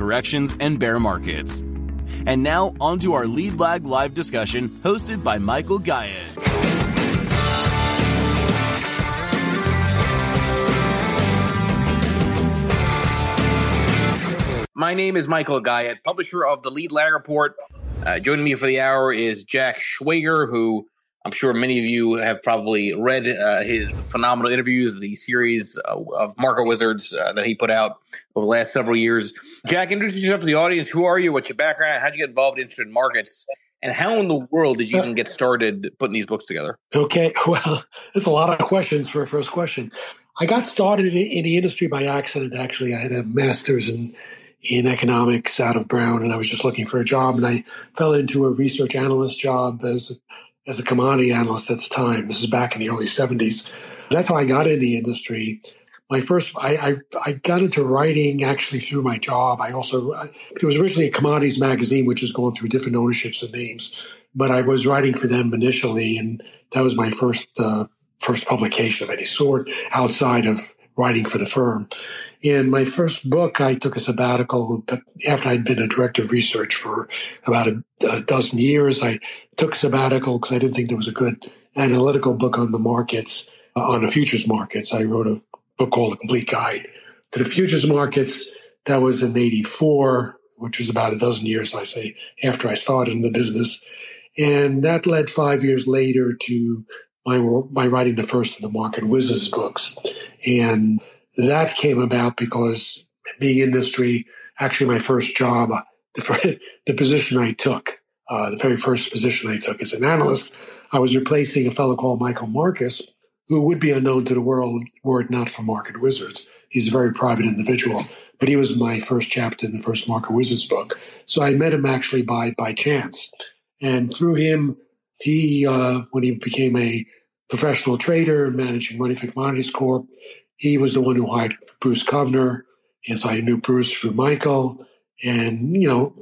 corrections, and bear markets. And now, on to our Lead Lag Live discussion hosted by Michael Gayed. My name is Michael Gayed, publisher of the Lead Lag Report. Uh, joining me for the hour is Jack Schwager, who I'm sure many of you have probably read uh, his phenomenal interviews, the series uh, of Market Wizards uh, that he put out over the last several years. Jack, introduce yourself to the audience. Who are you? What's your background? How'd you get involved in markets? And how in the world did you even get started putting these books together? Okay, well, there's a lot of questions for a first question. I got started in the industry by accident, actually. I had a master's in in economics out of Brown, and I was just looking for a job, and I fell into a research analyst job as as a commodity analyst at the time. This is back in the early '70s. That's how I got in the industry. My first, I, I, I got into writing actually through my job. I also, I, it was originally a commodities magazine, which was going through different ownerships and names, but I was writing for them initially, and that was my first uh, first publication of any sort outside of writing for the firm. In my first book, I took a sabbatical after I'd been a director of research for about a, a dozen years. I took sabbatical because I didn't think there was a good analytical book on the markets, uh, on the futures markets. I wrote a book called A Complete Guide to the Futures Markets. That was in 84, which was about a dozen years, I say, after I started in the business. And that led five years later to my, my writing the first of the Market Wizards books. And that came about because being industry, actually my first job, the, the position I took, uh, the very first position I took as an analyst, I was replacing a fellow called Michael Marcus, who would be unknown to the world were it not for Market Wizards. He's a very private individual, but he was my first chapter in the first Market Wizards book. So I met him actually by by chance, and through him, he uh, when he became a professional trader managing Money for Commodities Corp, he was the one who hired Bruce Kovner. And so I knew Bruce through Michael. And, you know,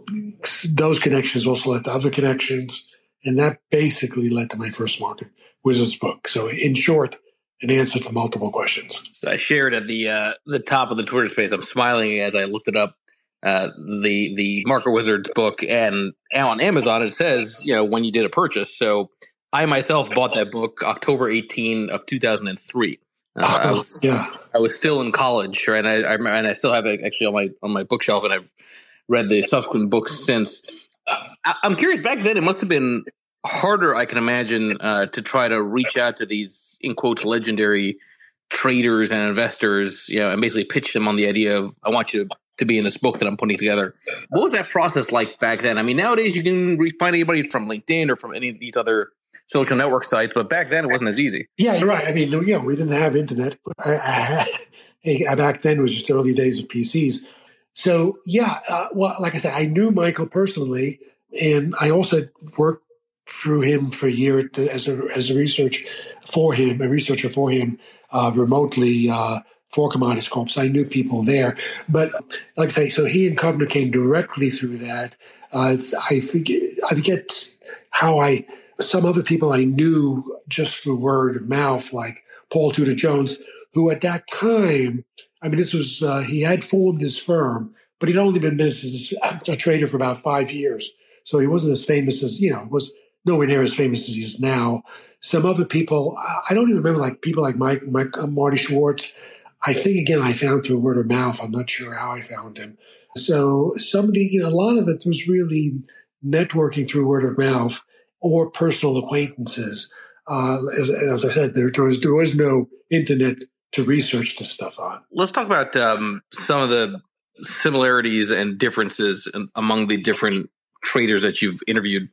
those connections also led to other connections. And that basically led to my first market Wizards book. So in short, an answer to multiple questions. I shared at the uh, the top of the Twitter space. I'm smiling as I looked it up. Uh, the the Market Wizards book, and on Amazon it says you know when you did a purchase. So I myself bought that book October 18 of 2003. Uh, I was, yeah, I was still in college, right? And I, I and I still have it actually on my on my bookshelf, and I've read the subsequent books since. Uh, I, am curious. Back then, it must have been harder, I can imagine, uh, to try to reach out to these in quotes legendary traders and investors, you know, and basically pitch them on the idea of I want you to, to be in this book that I'm putting together. What was that process like back then? I mean, nowadays you can find anybody from LinkedIn or from any of these other social network sites, but back then it wasn't as easy. Yeah, you're right. I mean, you know, we didn't have internet. I, I, back then it was just early days of PCs. So yeah, uh, well, like I said, I knew Michael personally, and I also worked through him for a year as a as a research for him, a researcher for him uh, remotely. Uh, for Commodities Corp. So I knew people there. But like I say, so he and Kovner came directly through that. Uh, I forget, I forget how I some other people I knew just through word of mouth, like Paul Tudor Jones, who at that time, I mean, this was, uh, he had formed his firm, but he'd only been business a trader for about five years. So he wasn't as famous as, you know, was nowhere near as famous as he is now. Some other people, I don't even remember, like people like Mike, Mike uh, Marty Schwartz. I think, again, I found through word of mouth. I'm not sure how I found him. So somebody, you know, a lot of it was really networking through word of mouth or personal acquaintances. Uh, as, as, I said, there, there, was there was no internet to research this stuff on. Let's talk about um, some of the similarities and differences among the different traders that you've interviewed.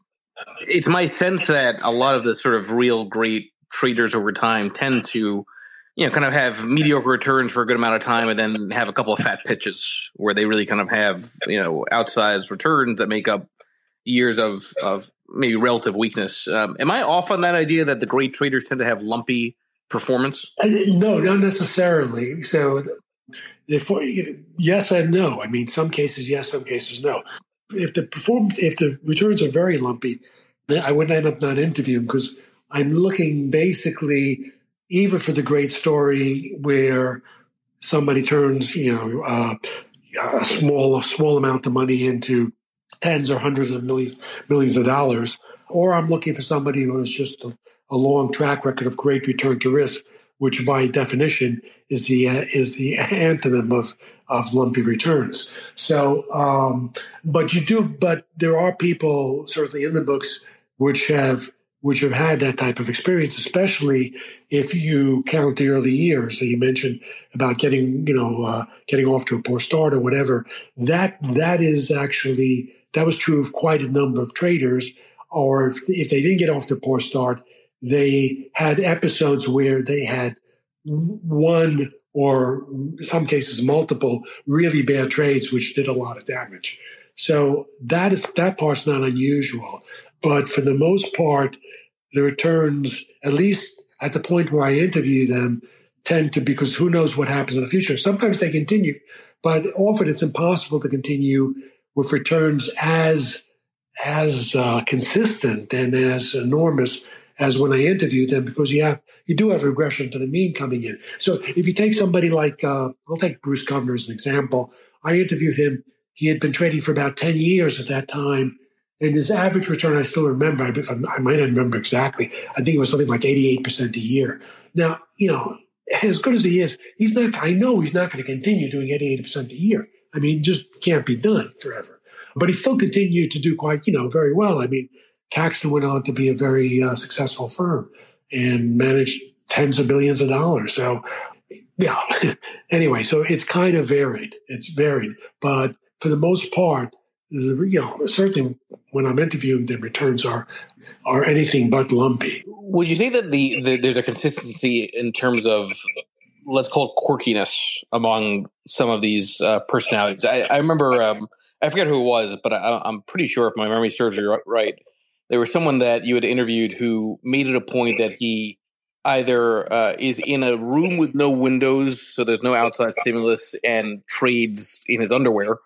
It's my sense that a lot of the sort of real great traders over time tend to you know, kind of have mediocre returns for a good amount of time and then have a couple of fat pitches where they really kind of have, you know, outsized returns that make up years of, of maybe relative weakness. Um, am I off on that idea that the great traders tend to have lumpy performance? No, not necessarily. So, yes and no. I mean, some cases yes, some cases no. If the performance, if the returns are very lumpy, I wouldn't end up not interviewing because I'm looking basically even for the great story where somebody turns, you know, uh, a small a small amount of money into tens or hundreds of millions millions of dollars, or I'm looking for somebody who has just a, a long track record of great return to risk, which by definition is the uh, is the antonym of of lumpy returns. So, um, but you do, but there are people certainly in the books which have which have had that type of experience, especially if you count the early years that you mentioned about getting, you know, uh, getting off to a poor start or whatever. That that is actually that was true of quite a number of traders. Or if, if they didn't get off to a poor start, they had episodes where they had one or some cases multiple really bad trades, which did a lot of damage. So that is that part's not unusual. But for the most part, the returns, at least at the point where I interview them, tend to because who knows what happens in the future. Sometimes they continue, but often it's impossible to continue with returns as as uh, consistent and as enormous as when I interviewed them because you have you do have regression to the mean coming in. So if you take somebody like uh, I'll take Bruce Kovner as an example. I interviewed him. He had been trading for about ten years at that time, and his average return, I still remember, I, I might not remember exactly. I think it was something like 88% a year. Now, you know, as good as he is, he's not, I know he's not going to continue doing 88% a year. I mean, just can't be done forever. But he still continued to do quite, you know, very well. I mean, Caxton went on to be a very uh, successful firm and managed tens of billions of dollars. So, yeah. anyway, so it's kind of varied. It's varied. But for the most part, you know, certainly when I'm interviewing, the returns are are anything but lumpy. Would you say that the, the there's a consistency in terms of let's call it quirkiness among some of these uh, personalities? I, I remember um, I forget who it was, but I, I'm pretty sure if my memory serves me right, there was someone that you had interviewed who made it a point that he either uh, is in a room with no windows, so there's no outside stimulus, and trades in his underwear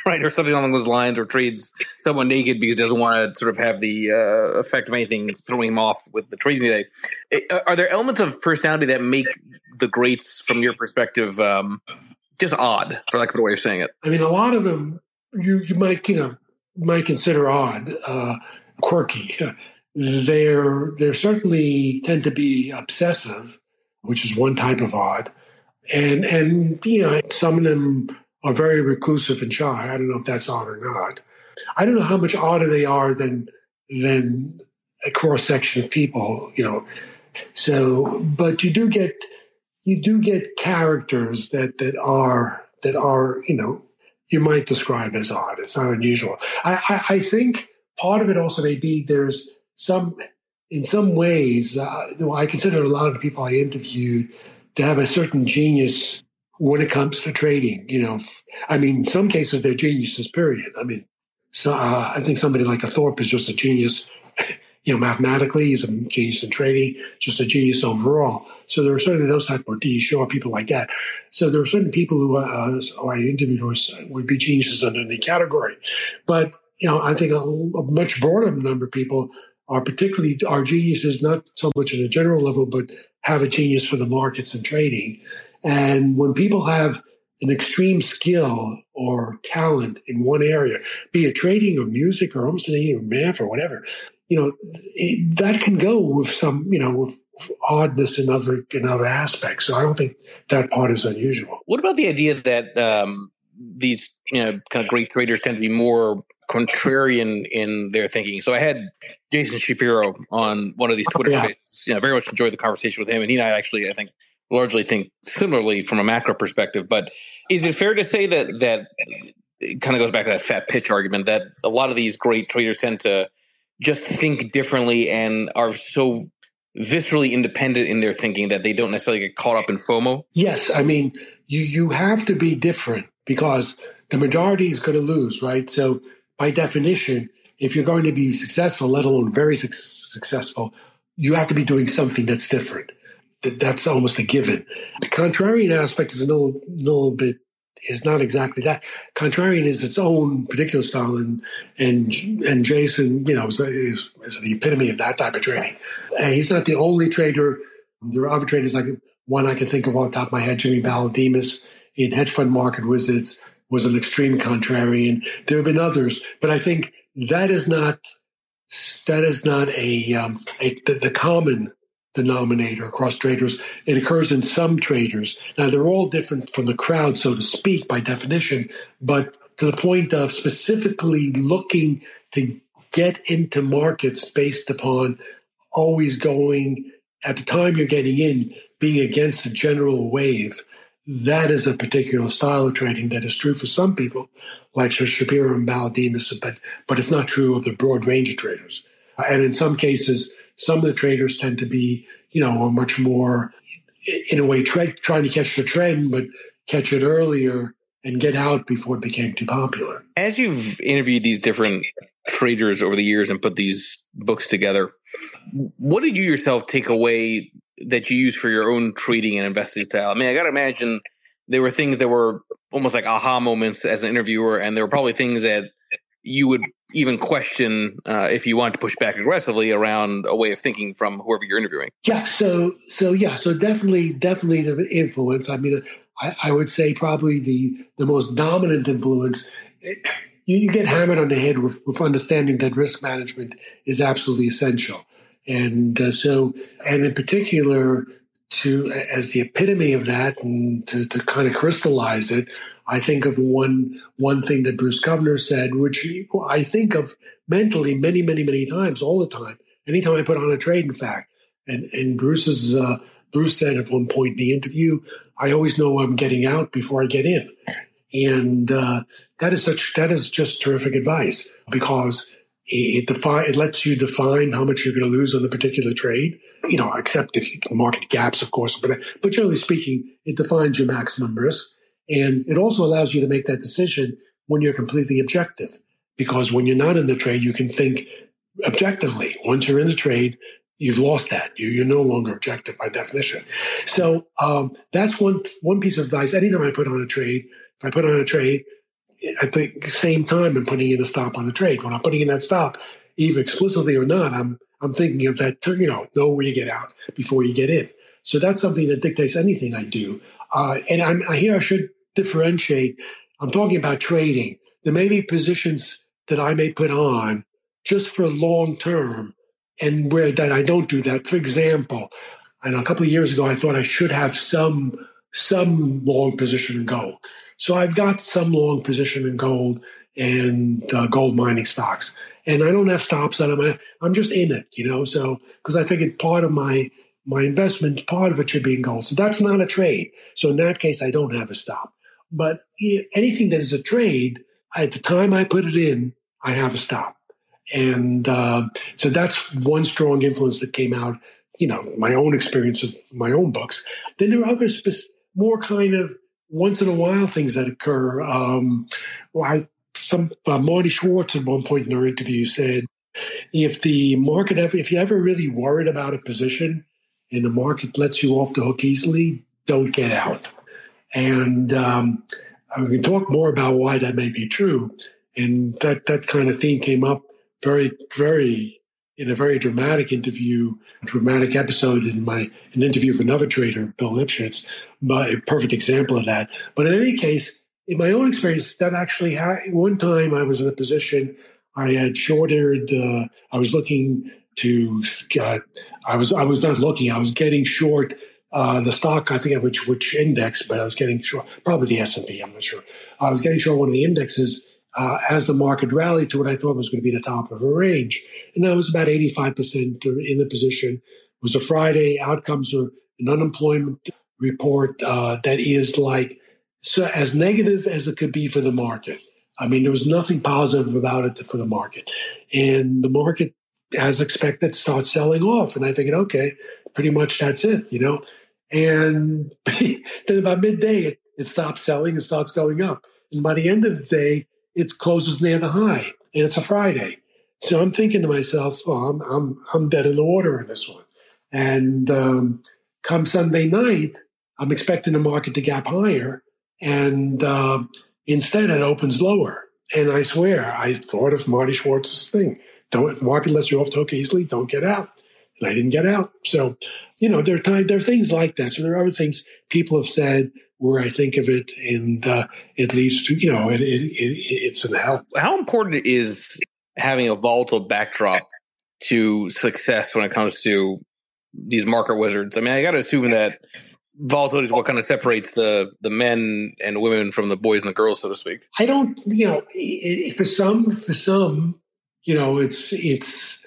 right, or something along those lines, or trades someone naked because he doesn't want to sort of have the uh, effect of anything throwing him off with the trading day. Uh, are there elements of personality that make the greats, from your perspective, um, just odd, for lack of a way of saying it? I mean, a lot of them you you might you know might consider odd, uh, quirky. They're they certainly tend to be obsessive, which is one type of odd, and and you know some of them are very reclusive and shy. I don't know if that's odd or not. I don't know how much odder they are than than a cross section of people, you know. So, but you do get you do get characters that that are that are you know you might describe as odd. It's not unusual. I, I, I think part of it also may be there's some in some ways. Uh, I consider a lot of the people I interviewed to have a certain genius when it comes to trading. You know, I mean, in some cases they're geniuses. Period. I mean, so uh, I think somebody like a Thorp is just a genius. You know, mathematically, he's a genius in trading, just a genius overall. So there are certainly those type of D. Shaw people like that. So there are certain people who, uh, who I interviewed who would be geniuses under the category. But you know, I think a, a much broader number of people are particularly are geniuses, not so much at a general level, but have a genius for the markets and trading. And when people have an extreme skill or talent in one area, be it trading or music or almost anything or math or whatever, you know, it, that can go with some, you know, with oddness in other in other aspects. So I don't think that part is unusual. What about the idea that um, these you know kind of great traders tend to be more contrarian in their thinking. So I had Jason Shapiro on one of these Twitter yeah. spaces. You know, very much enjoyed the conversation with him, and he and I actually, I think, largely think similarly from a macro perspective. But is it fair to say that that kind of goes back to that fat pitch argument that a lot of these great traders tend to just think differently and are so viscerally independent in their thinking that they don't necessarily get caught up in FOMO? Yes, I mean you you have to be different because the majority is going to lose, right? So by definition, if you're going to be successful, let alone very su- successful, you have to be doing something that's different. That's almost a given. The contrarian aspect is a little, little bit is not exactly that. Contrarian is its own particular style, and and and Jason, you know, is, is, is the epitome of that type of trading. And he's not the only trader. There are other traders like one I can think of off the top of my head, Jimmy Balodimas in Hedge Fund Market Wizards was an extreme contrarian. There have been others, but I think that is not that is not a, um, a the, the common denominator across traders. It occurs in some traders. Now, they're all different from the crowd, so to speak, by definition, but to the point of specifically looking to get into markets based upon always going at the time you're getting in, being against the general wave. That is a particular style of trading that is true for some people, like Shapiro and Balodimas, but, but it's not true of the broad range of traders. And in some cases, some of the traders tend to be, you know, much more, in a way, trying to catch the trend, but catch it earlier and get out before it became too popular. As you've interviewed these different traders over the years and put these books together, what did you yourself take away that you use for your own trading and investing style? I mean, I got to imagine there were things that were almost like aha moments as an interviewer, and there were probably things that you would even question uh, if you want to push back aggressively around a way of thinking from whoever you're interviewing. Yeah. So so yeah. So definitely definitely the influence. I mean, I, I would say probably the the most dominant influence. You, you get hammered on the head with, with understanding that risk management is absolutely essential, and uh, so and in particular to as the epitome of that and to, to kind of crystallize it I think of one one thing that Bruce Kovner said, which I think of mentally many, many, many times, all the time. Anytime I put on a trade, in fact, and and Bruce's uh, Bruce said at one point in the interview, I always know I'm getting out before I get in, and uh, that is such that is just terrific advice because it define it lets you define how much you're going to lose on a particular trade. You know, except if you market gaps, of course, but but generally speaking, it defines your maximum risk and it also allows you to make that decision when you're completely objective. Because when you're not in the trade, you can think objectively. Once you're in the trade, you've lost that. You, are no longer objective by definition. So um, that's one one piece of advice. Anytime I put on a trade, if I put on a trade, at the same time I'm putting in a stop on the trade. When I'm putting in that stop, even explicitly or not, I'm I'm thinking of that. You know, know where you get out before you get in. So that's something that dictates anything I do. Uh, and I'm, I here I should differentiate. I'm talking about trading. There may be positions that I may put on just for long term and where that I don't do that. For example, and a couple of years ago, I thought I should have some some long position in gold. So I've got some long position in gold and uh, gold mining stocks, and I don't have stops on them. I'm just in it, you know. So because I figured part of my my investment, part of it should be in gold. So that's not a trade. So in that case, I don't have a stop. But anything that is a trade, at the time I put it in, I have a stop. And uh, so that's one strong influence that came out, you know, my own experience of my own books. Then there are other spe- more kind of once in a while things that occur. Um, well, I, some uh, Marty Schwartz at one point in our interview said, if the market ever, if you're ever really worried about a position and the market lets you off the hook easily, don't get out. And um, we can talk more about why that may be true. And that, that kind of theme came up very, very in a very dramatic interview, dramatic episode in my an interview with another trader, Bill Lipschutz, but a perfect example of that. But in any case, in my own experience, that actually had, one time I was in a position I had shorted. Uh, I was looking to. Uh, I was I was not looking. I was getting short uh, the stock, I forget which which index, but I was getting short, probably the S and P. I'm not sure. I was getting short one of the indexes uh, as the market rallied to what I thought was going to be the top of a range, and I was about 85 percent in the position. It was a Friday. Outcomes are an unemployment report uh, that is like so as negative as it could be for the market. I mean, there was nothing positive about it for the market, and the market, as expected, starts selling off. And I figured, okay, pretty much that's it, you know. And then about midday, it, it stops selling and starts going up. And by the end of the day, it closes near the high, and it's a Friday. So I'm thinking to myself, oh, I'm I'm I'm dead in the water in this one. And um, come Sunday night, I'm expecting the market to gap higher, and uh, instead it opens lower. And I swear, I thought of Marty Schwartz's thing: don't if market lets you off too easily, don't get out and I didn't get out. So, you know, there are time, there are things like that. So there are other things people have said where I think of it, and uh, it leads to you know, it, it, it, it's an help. How important is having a volatile backdrop to success when it comes to these market wizards? I mean, I got to assume that volatility is what kind of separates the the men and women from the boys and the girls, so to speak. I don't, you know, for some, for some, you know, it's it's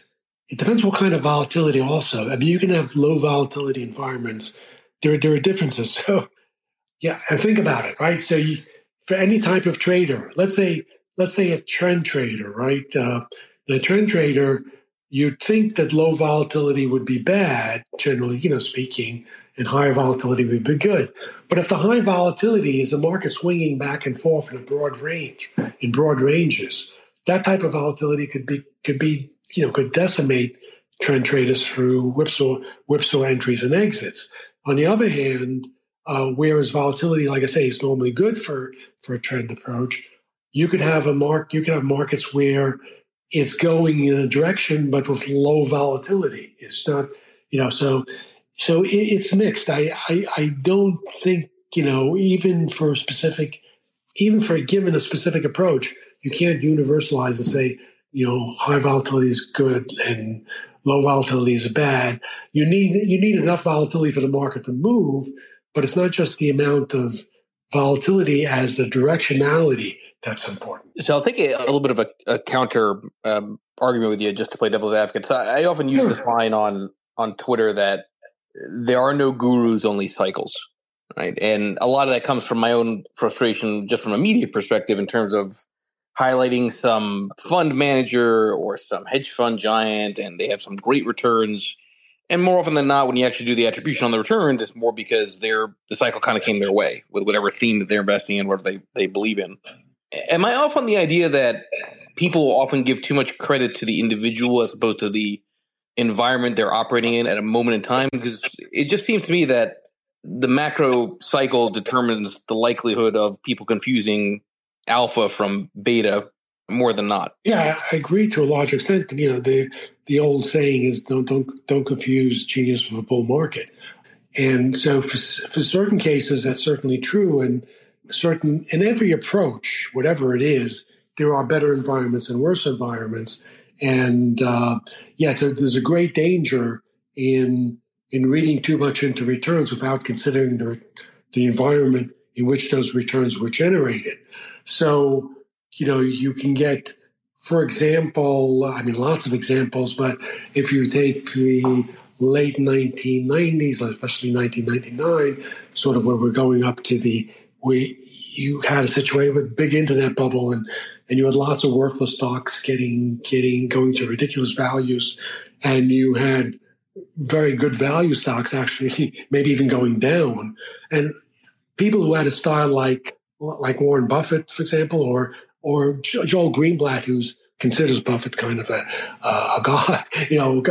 it depends what kind of volatility also. I mean, you can have low volatility environments. There, there are differences. So, yeah, and think about it, right? So, you, for any type of trader, let's say, let's say a trend trader, right? Uh, the trend trader, you'd think that low volatility would be bad, generally, you know, speaking, and higher volatility would be good. But if the high volatility is a market swinging back and forth in a broad range, in broad ranges, that type of volatility could be could be you know could decimate trend traders through whipsaw whipsaw entries and exits. On the other hand, uh, whereas volatility, like I say, is normally good for for a trend approach, you could have a mark you could have markets where it's going in a direction but with low volatility. It's not you know so so it, it's mixed. I, I I don't think you know even for specific even for a given a specific approach you can't universalize and say, you know, high volatility is good and low volatility is bad. You need you need enough volatility for the market to move, but it's not just the amount of volatility as the directionality that's important. So I'll take a, a little bit of a, a counter um, argument with you just to play devil's advocate. So I, I often use sure. this line on on Twitter that there are no gurus, only cycles. Right. And a lot of that comes from my own frustration just from a media perspective in terms of highlighting some fund manager or some hedge fund giant and they have some great returns. And more often than not, when you actually do the attribution on the returns, it's more because they're the cycle kind of came their way with whatever theme that they're investing in, whatever they, they believe in. Am I off on the idea that people often give too much credit to the individual as opposed to the environment they're operating in at a moment in time? Because it just seems to me that the macro cycle determines the likelihood of people confusing alpha from beta more than not. Yeah, I agree to a large extent. You know, the the old saying is don't don't don't confuse genius with a bull market. And so for, for certain cases, that's certainly true. And certain in every approach, whatever it is, there are better environments and worse environments. And uh, yeah, so there's a great danger in in reading too much into returns without considering the the environment in which those returns were generated. So, you know, you can get, for example, I mean, lots of examples, but if you take the late 1990s, especially 1999, sort of where we're going up to the, we, you had a situation with big internet bubble and, and you had lots of worthless stocks getting, getting, going to ridiculous values. And you had very good value stocks actually maybe even going down. And people who had a style like like Warren Buffett, for example, or or Joel Greenblatt, who's considers Buffett kind of a uh, a guy, you know,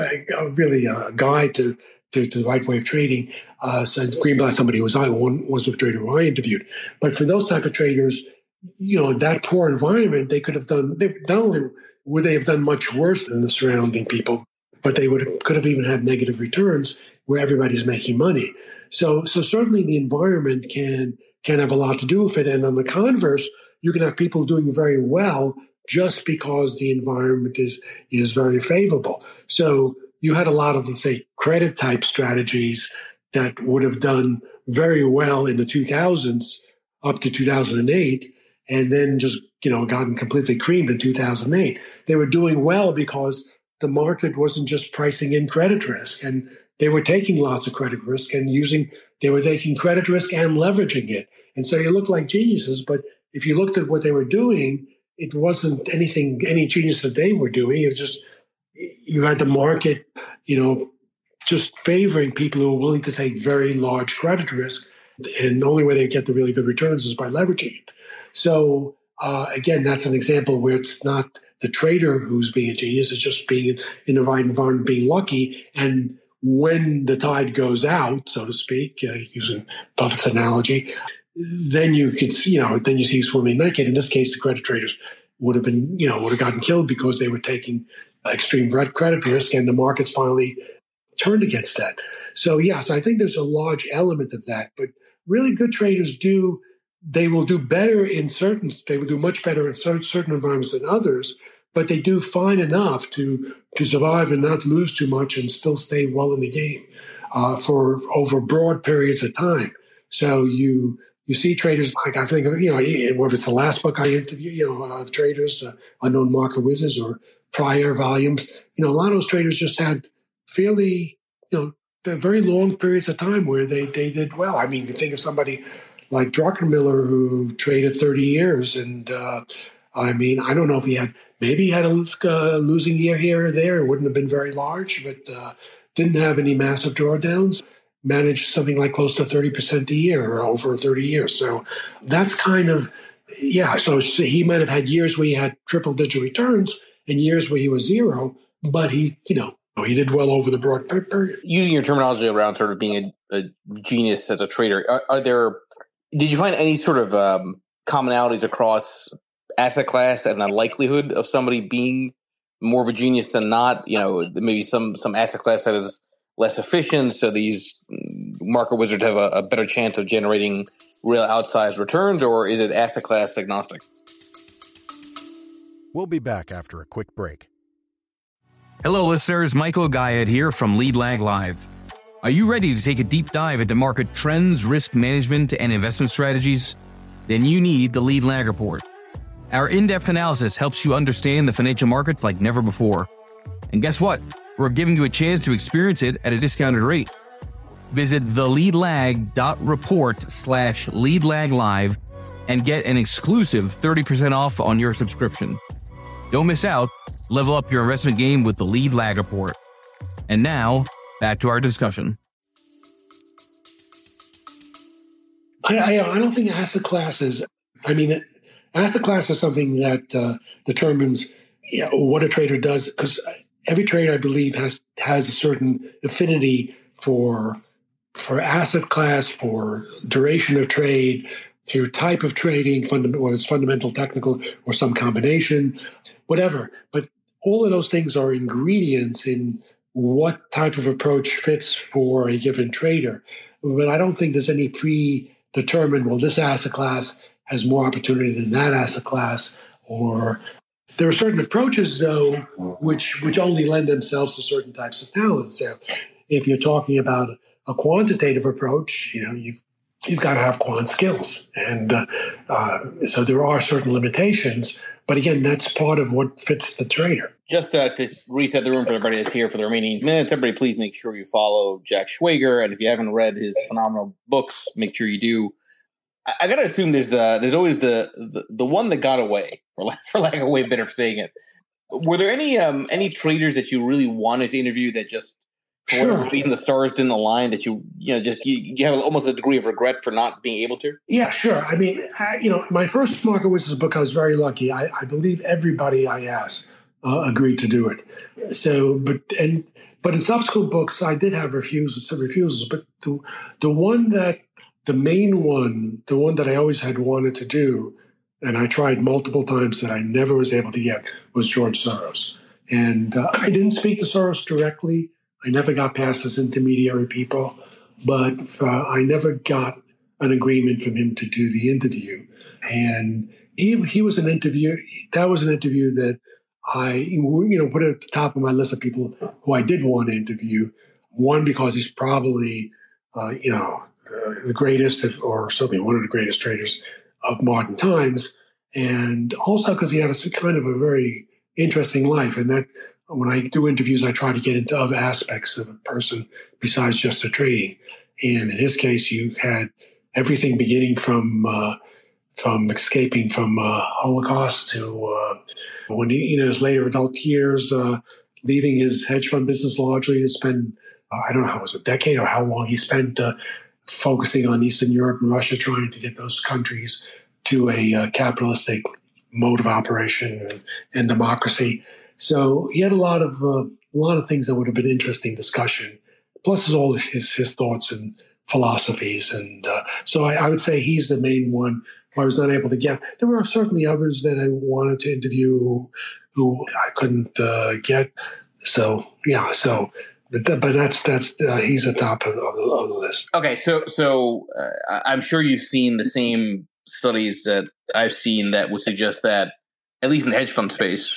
really a guide to, to, to the right way of trading. Uh, so Greenblatt, somebody who was I one was a trader who I interviewed, but for those type of traders, you know, that poor environment, they could have done. They, not only would they have done much worse than the surrounding people, but they would have, could have even had negative returns where everybody's making money. So, so certainly the environment can can have a lot to do with it. And on the converse, you can have people doing very well just because the environment is is very favorable. So you had a lot of let's say credit type strategies that would have done very well in the 2000s up to 2008 and then just you know gotten completely creamed in 2008 they were doing well because the market wasn't just pricing in credit risk and they were taking lots of credit risk and using they were taking credit risk and leveraging it and so you look like geniuses but if you looked at what they were doing it wasn't anything any genius that they were doing it was just you had the market you know just favoring people who are willing to take very large credit risk. And the only way they get the really good returns is by leveraging it. So uh, again, that's an example where it's not the trader who's being a genius; it's just being in the right environment, being lucky. And when the tide goes out, so to speak, uh, using Buffett's analogy, then you could see, you know, then you see swimming naked. In this case, the credit traders would have been, you know, would have gotten killed because they were taking extreme credit risk, and the markets finally turned against that. So yes, I think there's a large element of that. But really good traders do they will do better in certain they will do much better in certain environments than others but they do fine enough to to survive and not lose too much and still stay well in the game uh, for over broad periods of time so you you see traders like I think you know whether it's the last book I interview you know of traders uh, unknown market wizards or prior volumes you know a lot of those traders just had fairly, you know, very long periods of time where they, they did well. I mean, you think of somebody like Druckenmiller who traded 30 years. And uh, I mean, I don't know if he had, maybe he had a uh, losing year here or there. It wouldn't have been very large, but uh, didn't have any massive drawdowns. Managed something like close to 30% a year over 30 years. So that's kind of, yeah. So he might have had years where he had triple digit returns and years where he was zero, but he, you know, he did well over the broad period. Using your terminology around sort of being a, a genius as a trader, are, are, there? Did you find any sort of um, commonalities across asset class and the likelihood of somebody being more of a genius than not? You know, maybe some some asset class that is less efficient, so these market wizards have a, a better chance of generating real outsized returns, or is it asset class agnostic? We'll be back after a quick break. Hello, listeners. Michael Gayed here from Lead Lag Live. Are you ready to take a deep dive into market trends, risk management, and investment strategies? Then you need the Lead Lag Report. Our in depth analysis helps you understand the financial markets like never before. And guess what? We're giving you a chance to experience it at a discounted rate. Visit theleadlag.report slash leadlaglive and get an exclusive 30% off on your subscription. Don't miss out Level up your investment game with the lead lag report. And now, back to our discussion. I, I, I don't think asset classes, I mean, asset class is something that uh, determines you know, what a trader does because every trader, I believe, has has a certain affinity for for asset class, for duration of trade, through type of trading, fundamental, whether it's fundamental, technical, or some combination, whatever. But all of those things are ingredients in what type of approach fits for a given trader. But I don't think there's any predetermined, well, this asset class has more opportunity than that asset class, or there are certain approaches though which which only lend themselves to certain types of talent. So if you're talking about a quantitative approach, you know, you've you've got to have quant skills, and uh, uh, so there are certain limitations. But again, that's part of what fits the trader. Just uh, to reset the room for everybody that's here for the remaining minutes, everybody please make sure you follow Jack Schwager. And if you haven't read his phenomenal books, make sure you do. I, I gotta assume there's uh, there's always the, the, the one that got away, for lack, for lack of a way better saying it. Were there any um, any traders that you really wanted to interview that just for sure. whatever reason the stars didn't align that you you know just you, you have almost a degree of regret for not being able to yeah sure i mean I, you know my first market wizards book i was very lucky i, I believe everybody i asked uh, agreed to do it so but and but in subsequent books i did have refusals some refusals but the the one that the main one the one that i always had wanted to do and i tried multiple times that i never was able to get was george soros and uh, i didn't speak to soros directly I never got past his intermediary people, but uh, I never got an agreement from him to do the interview. And he, he was an interview, that was an interview that I, you know, put at the top of my list of people who I did want to interview. One, because he's probably uh, you know, the greatest, or certainly one of the greatest traders of modern times, and also because he had a kind of a very interesting life, and that when I do interviews, I try to get into other aspects of a person besides just the trading. And in his case, you had everything beginning from uh, from escaping from uh, Holocaust to uh, when he, in his later adult years, uh, leaving his hedge fund business largely to spend uh, I don't know how it was a decade or how long he spent uh, focusing on Eastern Europe and Russia, trying to get those countries to a capitalistic mode of operation and, and democracy. So he had a lot of uh, a lot of things that would have been interesting discussion. Plus, all his his thoughts and philosophies, and uh, so I, I, would say he's the main one. I was not able to get. There were certainly others that I wanted to interview who, who I couldn't uh, get. So yeah, so but, but that's that's uh, he's at the top of, of, of, the list. Okay, so so uh, I'm sure you've seen the same studies that I've seen that would suggest that at least in the hedge fund space,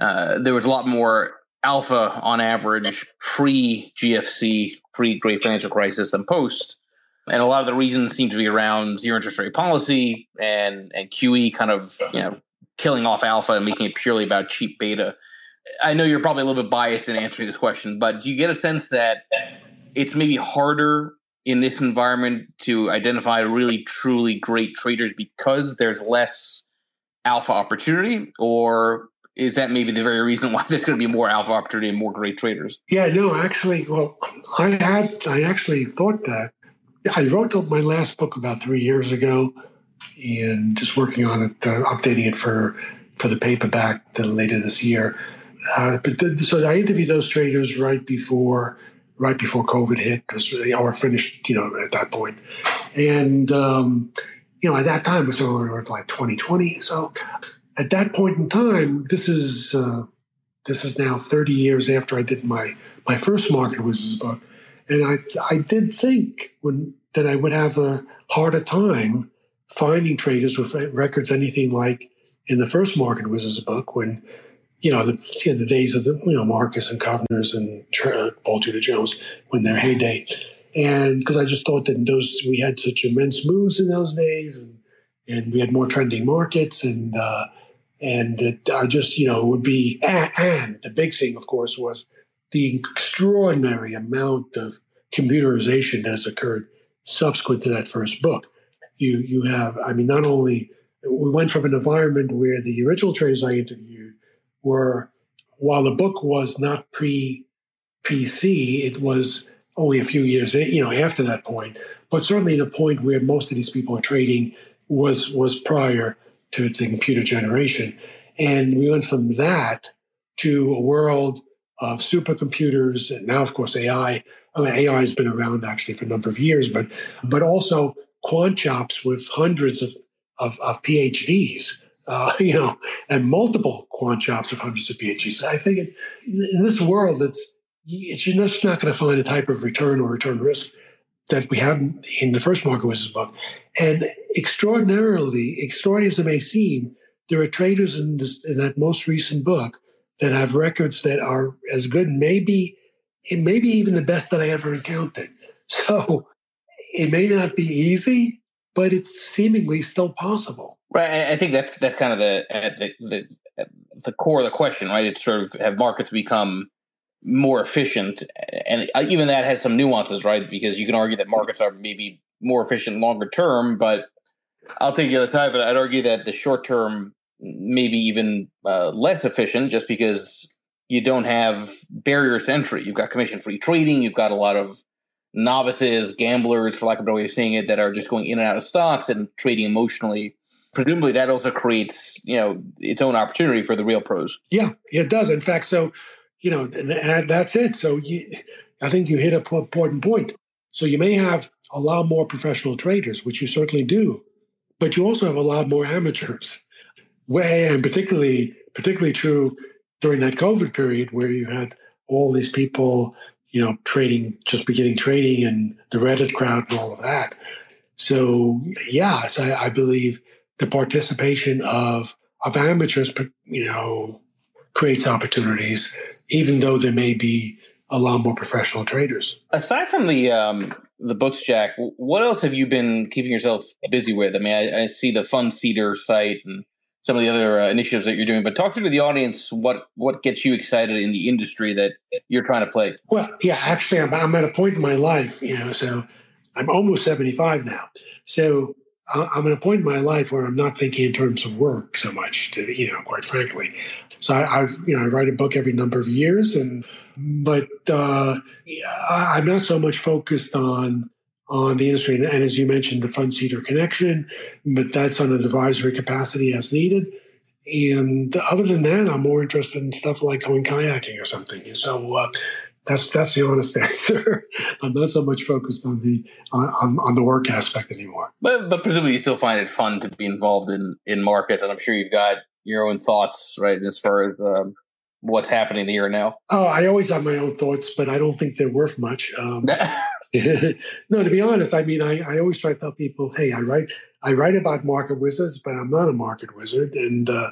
uh, there was a lot more alpha on average pre GFC, pre Great Financial Crisis than post. And a lot of the reasons seem to be around zero interest rate policy and, and QE kind of you know killing off alpha and making it purely about cheap beta. I know you're probably a little bit biased in answering this question, but do you get a sense that it's maybe harder in this environment to identify really truly great traders because there's less alpha opportunity, or is that maybe the very reason why there's going to be more alpha opportunity and more great traders? Yeah, no, actually, well, I had, I actually thought that. I wrote up my last book about three years ago, and just working on it, uh, updating it for for the paperback later this year. Uh, but the, so I interviewed those traders right before right before COVID hit, because or finished, you know, at that point, and um, you know, at that time it was like 2020. So at that point in time, this is uh, this is now 30 years after I did my my first Market Wizards book, and I I did think when that I would have a harder time finding traders with records anything like in the first Market Wizards book when you know the, you know, the days of the you know Marcus and Kovners and Paul Tudor Jones when their heyday, and because I just thought that those we had such immense moves in those days and and we had more trending markets and uh, and that I just, you know, would be, and, and the big thing, of course, was the extraordinary amount of computerization that has occurred subsequent to that first book. You, you have, I mean, not only we went from an environment where the original traders I interviewed were, while the book was not pre PC, it was only a few years, you know, after that point. But certainly the point where most of these people are trading was was prior to the computer generation. And we went from that to a world of supercomputers, and now, of course, AI. I mean, AI has been around actually for a number of years, but but also quant shops with hundreds of of, of PhDs, uh, you know, and multiple quant shops with hundreds of PhDs. I think it, in this world, it's it's you're just not going to find a type of return or return risk that we had in the first Market Wizards book. And extraordinarily, extraordinary as it may seem, there are traders in, this, in that most recent book that have records that are as good, maybe, it may be even the best that I ever encountered. So it may not be easy, but it's seemingly still possible. Right. I think that's that's kind of the the the, the core of the question, right? It's sort of have markets become more efficient and even that has some nuances right because you can argue that markets are maybe more efficient longer term but i'll take the other side it i'd argue that the short term maybe even uh, less efficient just because you don't have barriers to entry you've got commission free trading you've got a lot of novices gamblers for lack of a better way of saying it that are just going in and out of stocks and trading emotionally presumably that also creates you know its own opportunity for the real pros yeah it does in fact so you know, and that's it. So you, I think you hit a important point. So you may have a lot more professional traders, which you certainly do, but you also have a lot more amateurs. Way and particularly, particularly true during that COVID period where you had all these people, you know, trading, just beginning trading and the Reddit crowd and all of that. So, yes, I, I believe the participation of of amateurs, you know, creates opportunities even though there may be a lot more professional traders. Aside from the um, the books, Jack, what else have you been keeping yourself busy with? I mean, I, I see the Fundseeder site and some of the other uh, initiatives that you're doing, but talk to the audience. What what gets you excited in the industry that you're trying to play? Well, yeah, actually, I'm, I'm at a point in my life, you know, so I'm almost 75 now. So I'm at a point in my life where I'm not thinking in terms of work so much, to, you know, quite frankly. So I, have you know, I write a book every number of years, and but uh, I'm not so much focused on on the industry. And, and as you mentioned, the Fundseeder connection, but that's on an advisory capacity as needed. And other than that, I'm more interested in stuff like going kayaking or something. So uh, that's that's the honest answer. I'm not so much focused on the on, on the work aspect anymore. But but presumably you still find it fun to be involved in in markets, and I'm sure you've got your own thoughts, right, as far as um, what's happening here now. Oh, I always have my own thoughts, but I don't think they're worth much. Um, no, to be honest, I mean, I, I always try to tell people, hey, I write I write about market wizards, but I'm not a market wizard, and uh,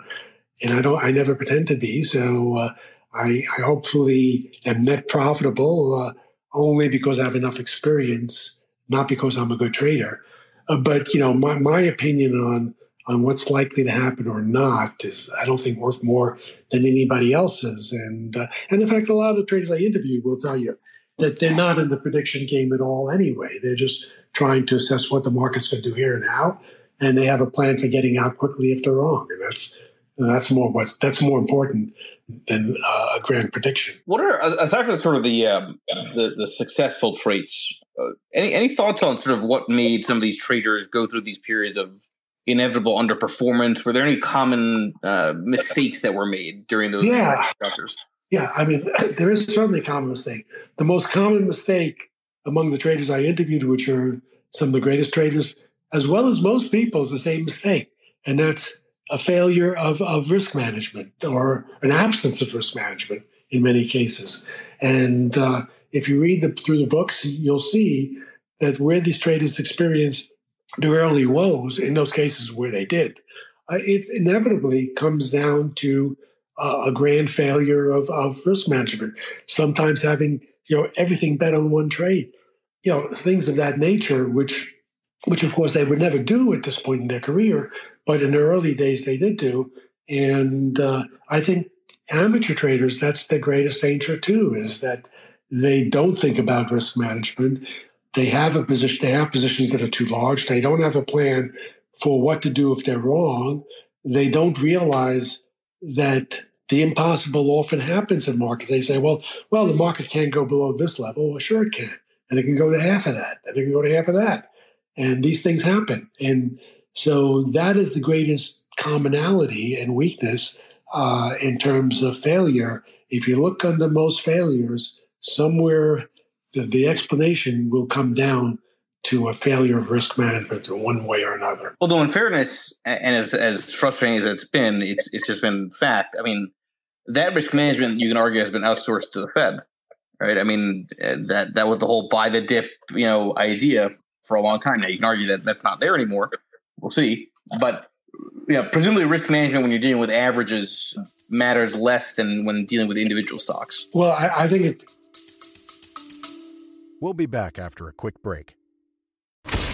and I don't I never pretend to be. So uh, I, I hopefully am net profitable uh, only because I have enough experience, not because I'm a good trader. Uh, but you know, my my opinion on on what's likely to happen or not is I don't think worth more than anybody else's. And uh, and in fact, a lot of the traders I interview will tell you that they're not in the prediction game at all anyway. They're just trying to assess what the market's going to do here and now, and they have a plan for getting out quickly if they're wrong. And that's that's more what's that's more important than uh, a grand prediction. What are aside from sort of the um, the, the, successful traits? Uh, any any thoughts on sort of what made some of these traders go through these periods of inevitable underperformance? Were there any common uh, mistakes that were made during those yeah. structures? Yeah, I mean, there is certainly a common mistake. The most common mistake among the traders I interviewed, which are some of the greatest traders, as well as most people, is the same mistake. And that's a failure of, of risk management or an absence of risk management in many cases. And uh, if you read the, through the books, you'll see that where these traders experienced their early woes, in those cases where they did, uh, it inevitably comes down to a grand failure of, of risk management. Sometimes having you know everything bet on one trade, you know things of that nature, which which of course they would never do at this point in their career, but in the early days they did do. And uh, I think amateur traders, that's the greatest danger too, is that they don't think about risk management. They have a position, they have positions that are too large. They don't have a plan for what to do if they're wrong. They don't realize that the impossible often happens in markets. They say, well, well, the market can't go below this level. Well, sure it can. And it can go to half of that. And it can go to half of that. And these things happen. And so that is the greatest commonality and weakness uh, in terms of failure. If you look under most failures, somewhere the, the explanation will come down to a failure of risk management in one way or another. Although, in fairness, and as, as frustrating as it's been, it's it's just been fact. I mean, that risk management you can argue has been outsourced to the Fed, right? I mean uh, that that was the whole buy the dip, you know, idea for a long time. Now you can argue that that's not there anymore. We'll see, but you know, presumably risk management when you're dealing with averages matters less than when dealing with individual stocks. Well, I, I think it. We'll be back after a quick break.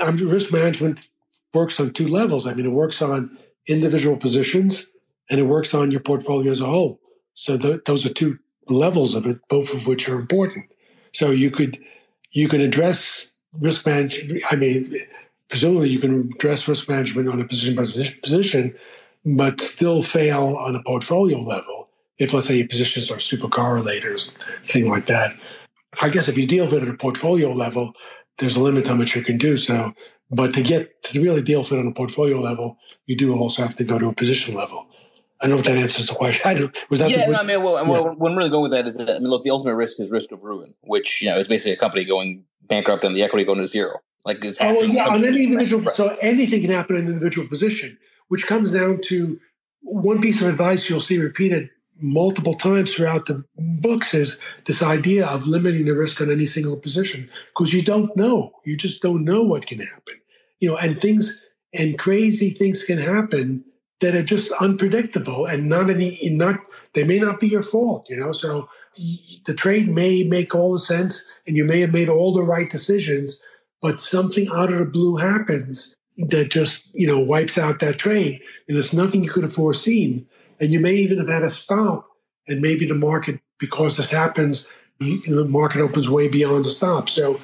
Um, risk management works on two levels. I mean, it works on individual positions and it works on your portfolio as a whole. So th- those are two levels of it, both of which are important. So you could you can address risk management. I mean, presumably you can address risk management on a position by position, but still fail on a portfolio level. If let's say your positions are super correlators, thing like that. I guess if you deal with it at a portfolio level, there's a limit how much you can do. So, but to get to really deal with it on a portfolio level, you do also have to go to a position level. I don't know if that answers the question. I don't, was that yeah, the, no, I mean, well, yeah. what I'm really going with that is that, I mean, look, the ultimate risk is risk of ruin, which, you know, is basically a company going bankrupt and the equity going to zero. Like it's oh, well, yeah, on any individual, right. so anything can happen in an individual position, which comes down to one piece of advice you'll see repeated multiple times throughout the books is this idea of limiting the risk on any single position because you don't know. You just don't know what can happen. You know, and things and crazy things can happen that are just unpredictable and not any not they may not be your fault you know so the trade may make all the sense and you may have made all the right decisions but something out of the blue happens that just you know wipes out that trade and it's nothing you could have foreseen and you may even have had a stop and maybe the market because this happens the market opens way beyond the stop so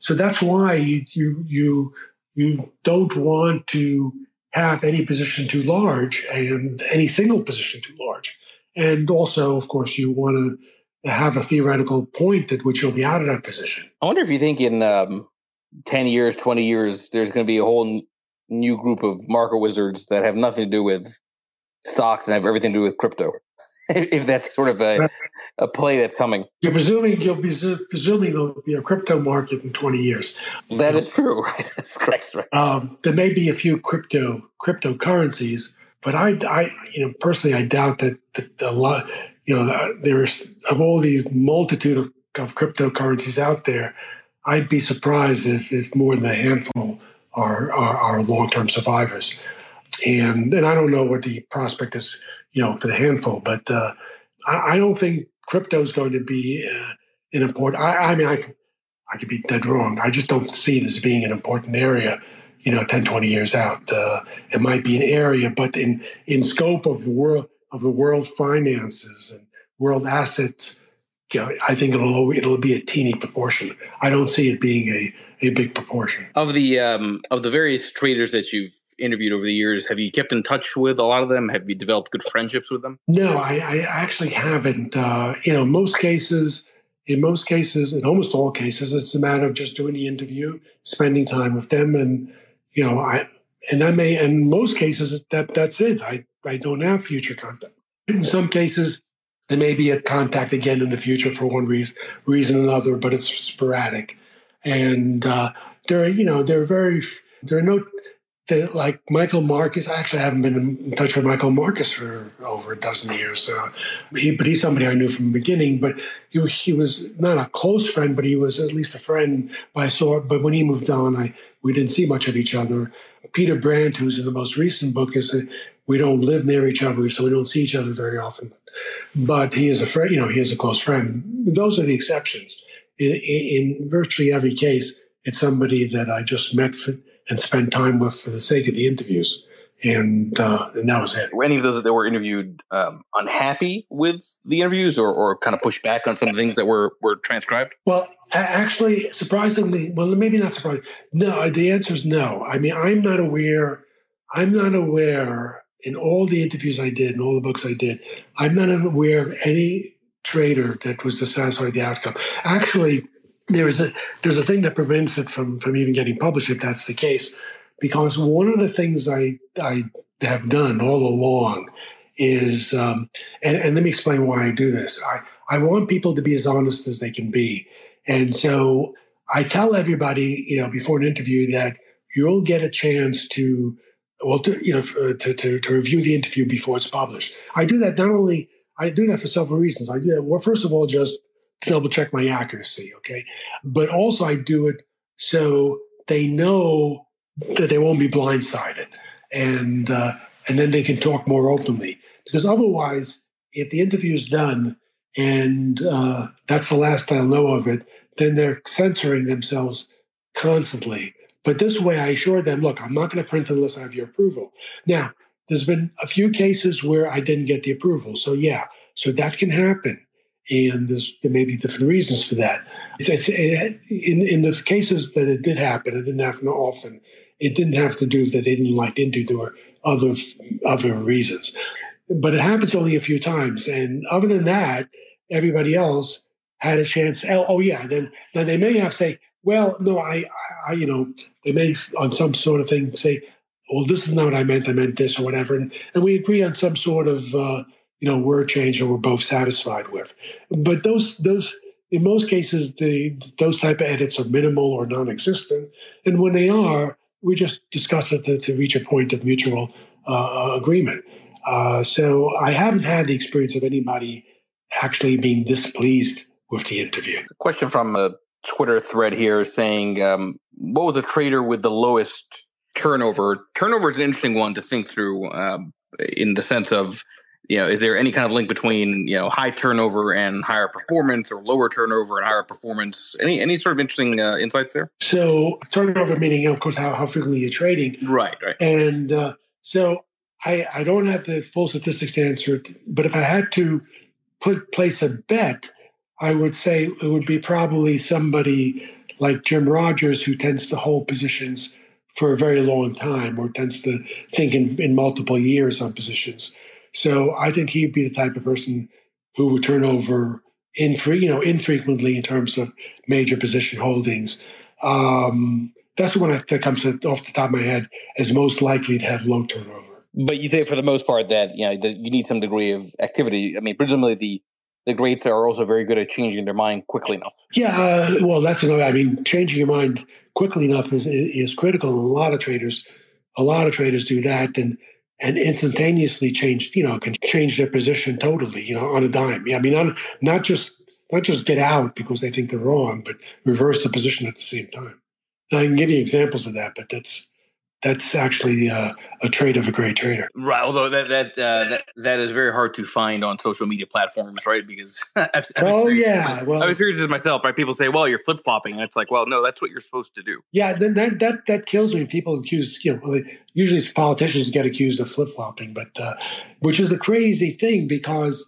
so that's why you you you don't want to have any position too large and any single position too large. And also, of course, you want to have a theoretical point at which you'll be out of that position. I wonder if you think in um, 10 years, 20 years, there's going to be a whole n- new group of market wizards that have nothing to do with stocks and have everything to do with crypto. if that's sort of a, a play that's coming. You're presuming you'll be presuming there'll be a crypto market in 20 years. That is true, right? That's correct. Right. Um, there may be a few crypto cryptocurrencies, but I, I, you know, personally, I doubt that, that a lot, you know, there's of all these multitude of, of cryptocurrencies out there. I'd be surprised if, if more than a handful are are, are long term survivors, and and I don't know what the prospect is you know, for the handful. But uh, I, I, don't think crypto is going to be uh, an important. I, I mean, I could, I could be dead wrong. I just don't see it as being an important area. You know, 10, 20 years out, uh, it might be an area, but in in scope of world of the world finances and world assets, you know, I think it'll it'll be a teeny proportion. I don't see it being a, a big proportion of the um, of the various traders that you've interviewed over the years, have you kept in touch with a lot of them? Have you developed good friendships with them? No, I, I actually haven't. Uh, you know, most cases, in most cases, in almost all cases, it's a matter of just doing the interview, spending time with them, and you know, I and I may, in most cases, that that's it. I I don't have future contact. In some cases, there may be a contact again in the future for one reason, reason or another, but it's sporadic. And uh, there, are, you know, there are very there are no that like Michael Marcus, I actually haven't been in touch with Michael Marcus for over a dozen years. So he, but he's somebody I knew from the beginning. But he, he was not a close friend, but he was at least a friend by sort. But when he moved on, I we didn't see much of each other. Peter Brandt, who's in the most recent book, is a, we don't live near each other, so we don't see each other very often. But he is a friend, you know, he is a close friend. Those are the exceptions. In, in virtually every case, it's somebody that I just met. For, and spend time with for the sake of the interviews. And uh, and that was it. Were any of those that were interviewed um, unhappy with the interviews, or, or kind of push back on some things that were were transcribed? Well, actually, surprisingly, well, maybe not surprising. No, the answer is no. I mean, I'm not aware. I'm not aware in all the interviews I did and all the books I did. I'm not aware of any trader that was dissatisfied with the outcome. Actually, there is a there's a thing that prevents it from from even getting published if that's the case because one of the things i i have done all along is um, and, and let me explain why i do this. I i want people to be as honest as they can be. And so i tell everybody you know before an interview that you'll get a chance to well to you know to, to, to review the interview before it's published. I do that not only i do that for several reasons. I do that well first of all just double check my accuracy. Okay. But also, I do it so they know that they won't be blindsided and, uh, and then they can talk more openly. Because otherwise, if the interview is done and uh, that's the last I'll know of it, then they're censoring themselves constantly. But this way, I assure them, look, I'm not going to print unless I have your approval. Now, there's been a few cases where I didn't get the approval. So, yeah, so that can happen and there may be different reasons for that. It's, it's, it, in in the cases that it did happen, it didn't happen often. It didn't have to do that they didn't like into. There were other other reasons, but it happens only a few times. And other than that, everybody else had a chance. Oh, oh yeah, then then they may have say, well, no, I, I, you know, they may on some sort of thing say, well, this is not what I meant. I meant this or whatever. And, and we agree on some sort of, uh, you know, word change and we're both satisfied with. But those, those, in most cases, the those type of edits are minimal or non-existent. And when they are, we just discuss it to, to reach a point of mutual uh, agreement. Uh, so I haven't had the experience of anybody actually being displeased with the interview. A question from a Twitter thread here saying, um, "What was the trader with the lowest turnover. Turnover is an interesting one to think through um, in the sense of, you know, is there any kind of link between you know high turnover and higher performance, or lower turnover and higher performance? Any any sort of interesting uh, insights there? So turnover meaning, of course, how, how frequently you're trading, right? Right. And uh, so I I don't have the full statistics to answer, it, but if I had to put place a bet, I would say it would be probably somebody like Jim Rogers who tends to hold positions for a very long time or tends to think in, in multiple years on positions. So I think he'd be the type of person who would turn over infre- you know, infrequently in terms of major position holdings. Um, that's the one that comes off the top of my head as most likely to have low turnover. But you say for the most part that you know that you need some degree of activity. I mean, presumably the the greats are also very good at changing their mind quickly enough. Yeah, uh, well, that's another. I mean, changing your mind quickly enough is is critical. And a lot of traders, a lot of traders do that, and and instantaneously change. You know, can change their position totally. You know, on a dime. I mean, not not just not just get out because they think they're wrong, but reverse the position at the same time. I can give you examples of that, but that's that's actually uh, a trait of a great trader. Right. Although that that uh, that that is very hard to find on social media platforms, right? Because I've, I've oh yeah, well, I've experienced this myself. Right? People say, "Well, you're flip flopping," and it's like, "Well, no, that's what you're supposed to do." Yeah, then that that that kills me. People accuse, you know, usually politicians get accused of flip flopping, but uh, which is a crazy thing because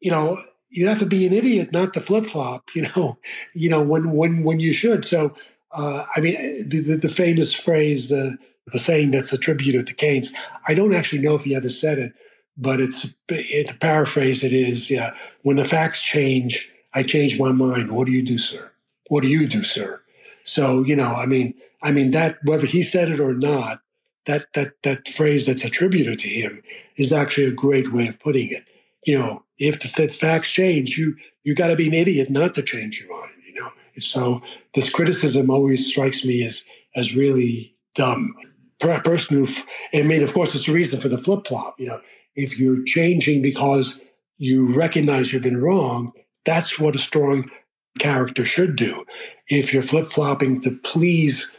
you know you have to be an idiot not to flip flop. You know, you know when when when you should. So. Uh, I mean, the, the, the famous phrase, the the saying that's attributed to Keynes. I don't actually know if he ever said it, but it's it, to paraphrase it is, yeah, when the facts change, I change my mind. What do you do, sir? What do you do, sir? So, you know, I mean, I mean that whether he said it or not, that that that phrase that's attributed to him is actually a great way of putting it. You know, if the, the facts change, you you got to be an idiot not to change your mind. You know, so this criticism always strikes me as as really dumb person who, I mean, of course, it's a reason for the flip flop. You know, if you're changing because you recognize you've been wrong, that's what a strong character should do. If you're flip flopping to please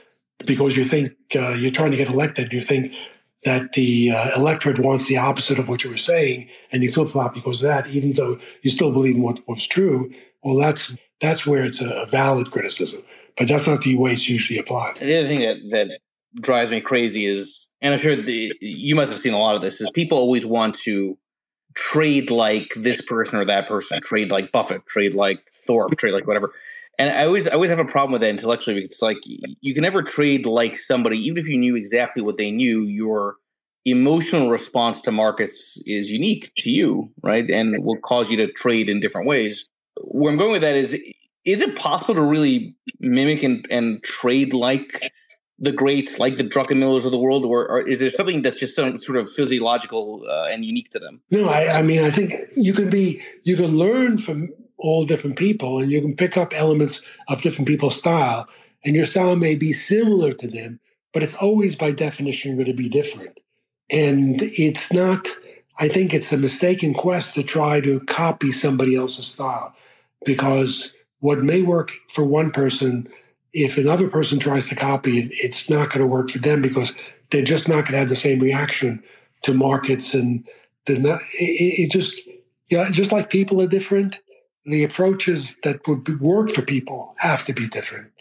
because you think uh, you're trying to get elected, you think that the uh, electorate wants the opposite of what you were saying, and you flip flop because of that, even though you still believe in what was true. Well, that's that's where it's a, valid criticism, but that's not the way it's usually applied. The other thing that that drives me crazy is, and I'm sure the, you must have seen a lot of this, is people always want to trade like this person or that person, trade like Buffett, trade like Thorp, trade like whatever. And I always, I always have a problem with that intellectually because it's like you can never trade like somebody, even if you knew exactly what they knew. Your emotional response to markets is unique to you, right? And will cause you to trade in different ways. Where I'm going with that is, is it possible to really mimic and, and trade like the greats like the Druckenmillers of the world, or, or, is there something that's just some sort of physiological uh, and unique to them? No, I, I, mean, I think you can be, you can learn from all different people, and you can pick up elements of different people's style, and your style may be similar to them, but it's always by definition going to be different. And it's not. I think it's a mistaken quest to try to copy somebody else's style, because what may work for one person if another person tries to copy it, it's not going to work for them because they're just not going to have the same reaction to markets and the it, it just yeah just like people are different the approaches that would work for people have to be different.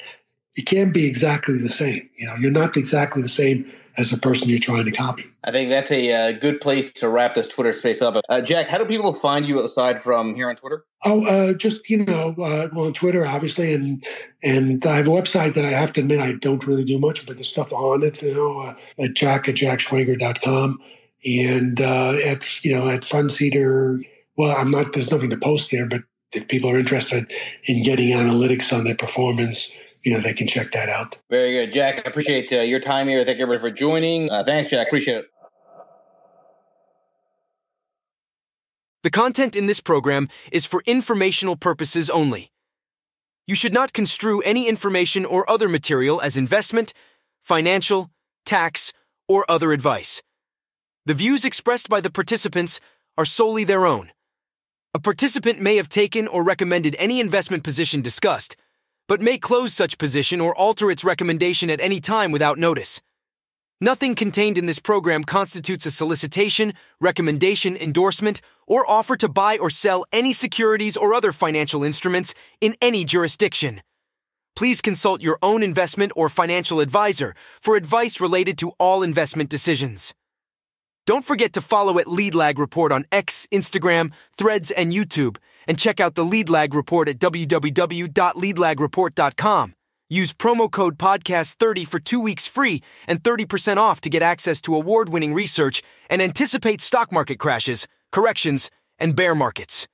It can't be exactly the same you know you're not exactly the same as the person you're trying to copy. I think that's a uh, good place to wrap this Twitter space up. Uh, Jack, how do people find you aside from here on Twitter? Oh, uh, just you know, uh, on Twitter, obviously, and and I have a website that I have to admit I don't really do much, but the stuff on it, you know, uh, at jack at jackschwager.com and uh, at you know at Fundseeder. Well, I'm not. There's nothing to post there, but if people are interested in getting analytics on their performance you know, they can check that out. Very good, Jack. I appreciate uh, your time here. Thank everybody for joining. Uh, thanks, Jack. Appreciate it. The content in this program is for informational purposes only. You should not construe any information or other material as investment, financial, tax, or other advice. The views expressed by the participants are solely their own. A participant may have taken or recommended any investment position discussed, but may close such position or alter its recommendation at any time without notice. Nothing contained in this program constitutes a solicitation, recommendation, endorsement, or offer to buy or sell any securities or other financial instruments in any jurisdiction. Please consult your own investment or financial advisor for advice related to all investment decisions. Don't forget to follow at Lead Lag Report on X, Instagram, Threads, and YouTube, and check out the Lead Lag Report at www.leadlagreport.com. Use promo code podcast30 for two weeks free and 30% off to get access to award winning research and anticipate stock market crashes, corrections, and bear markets.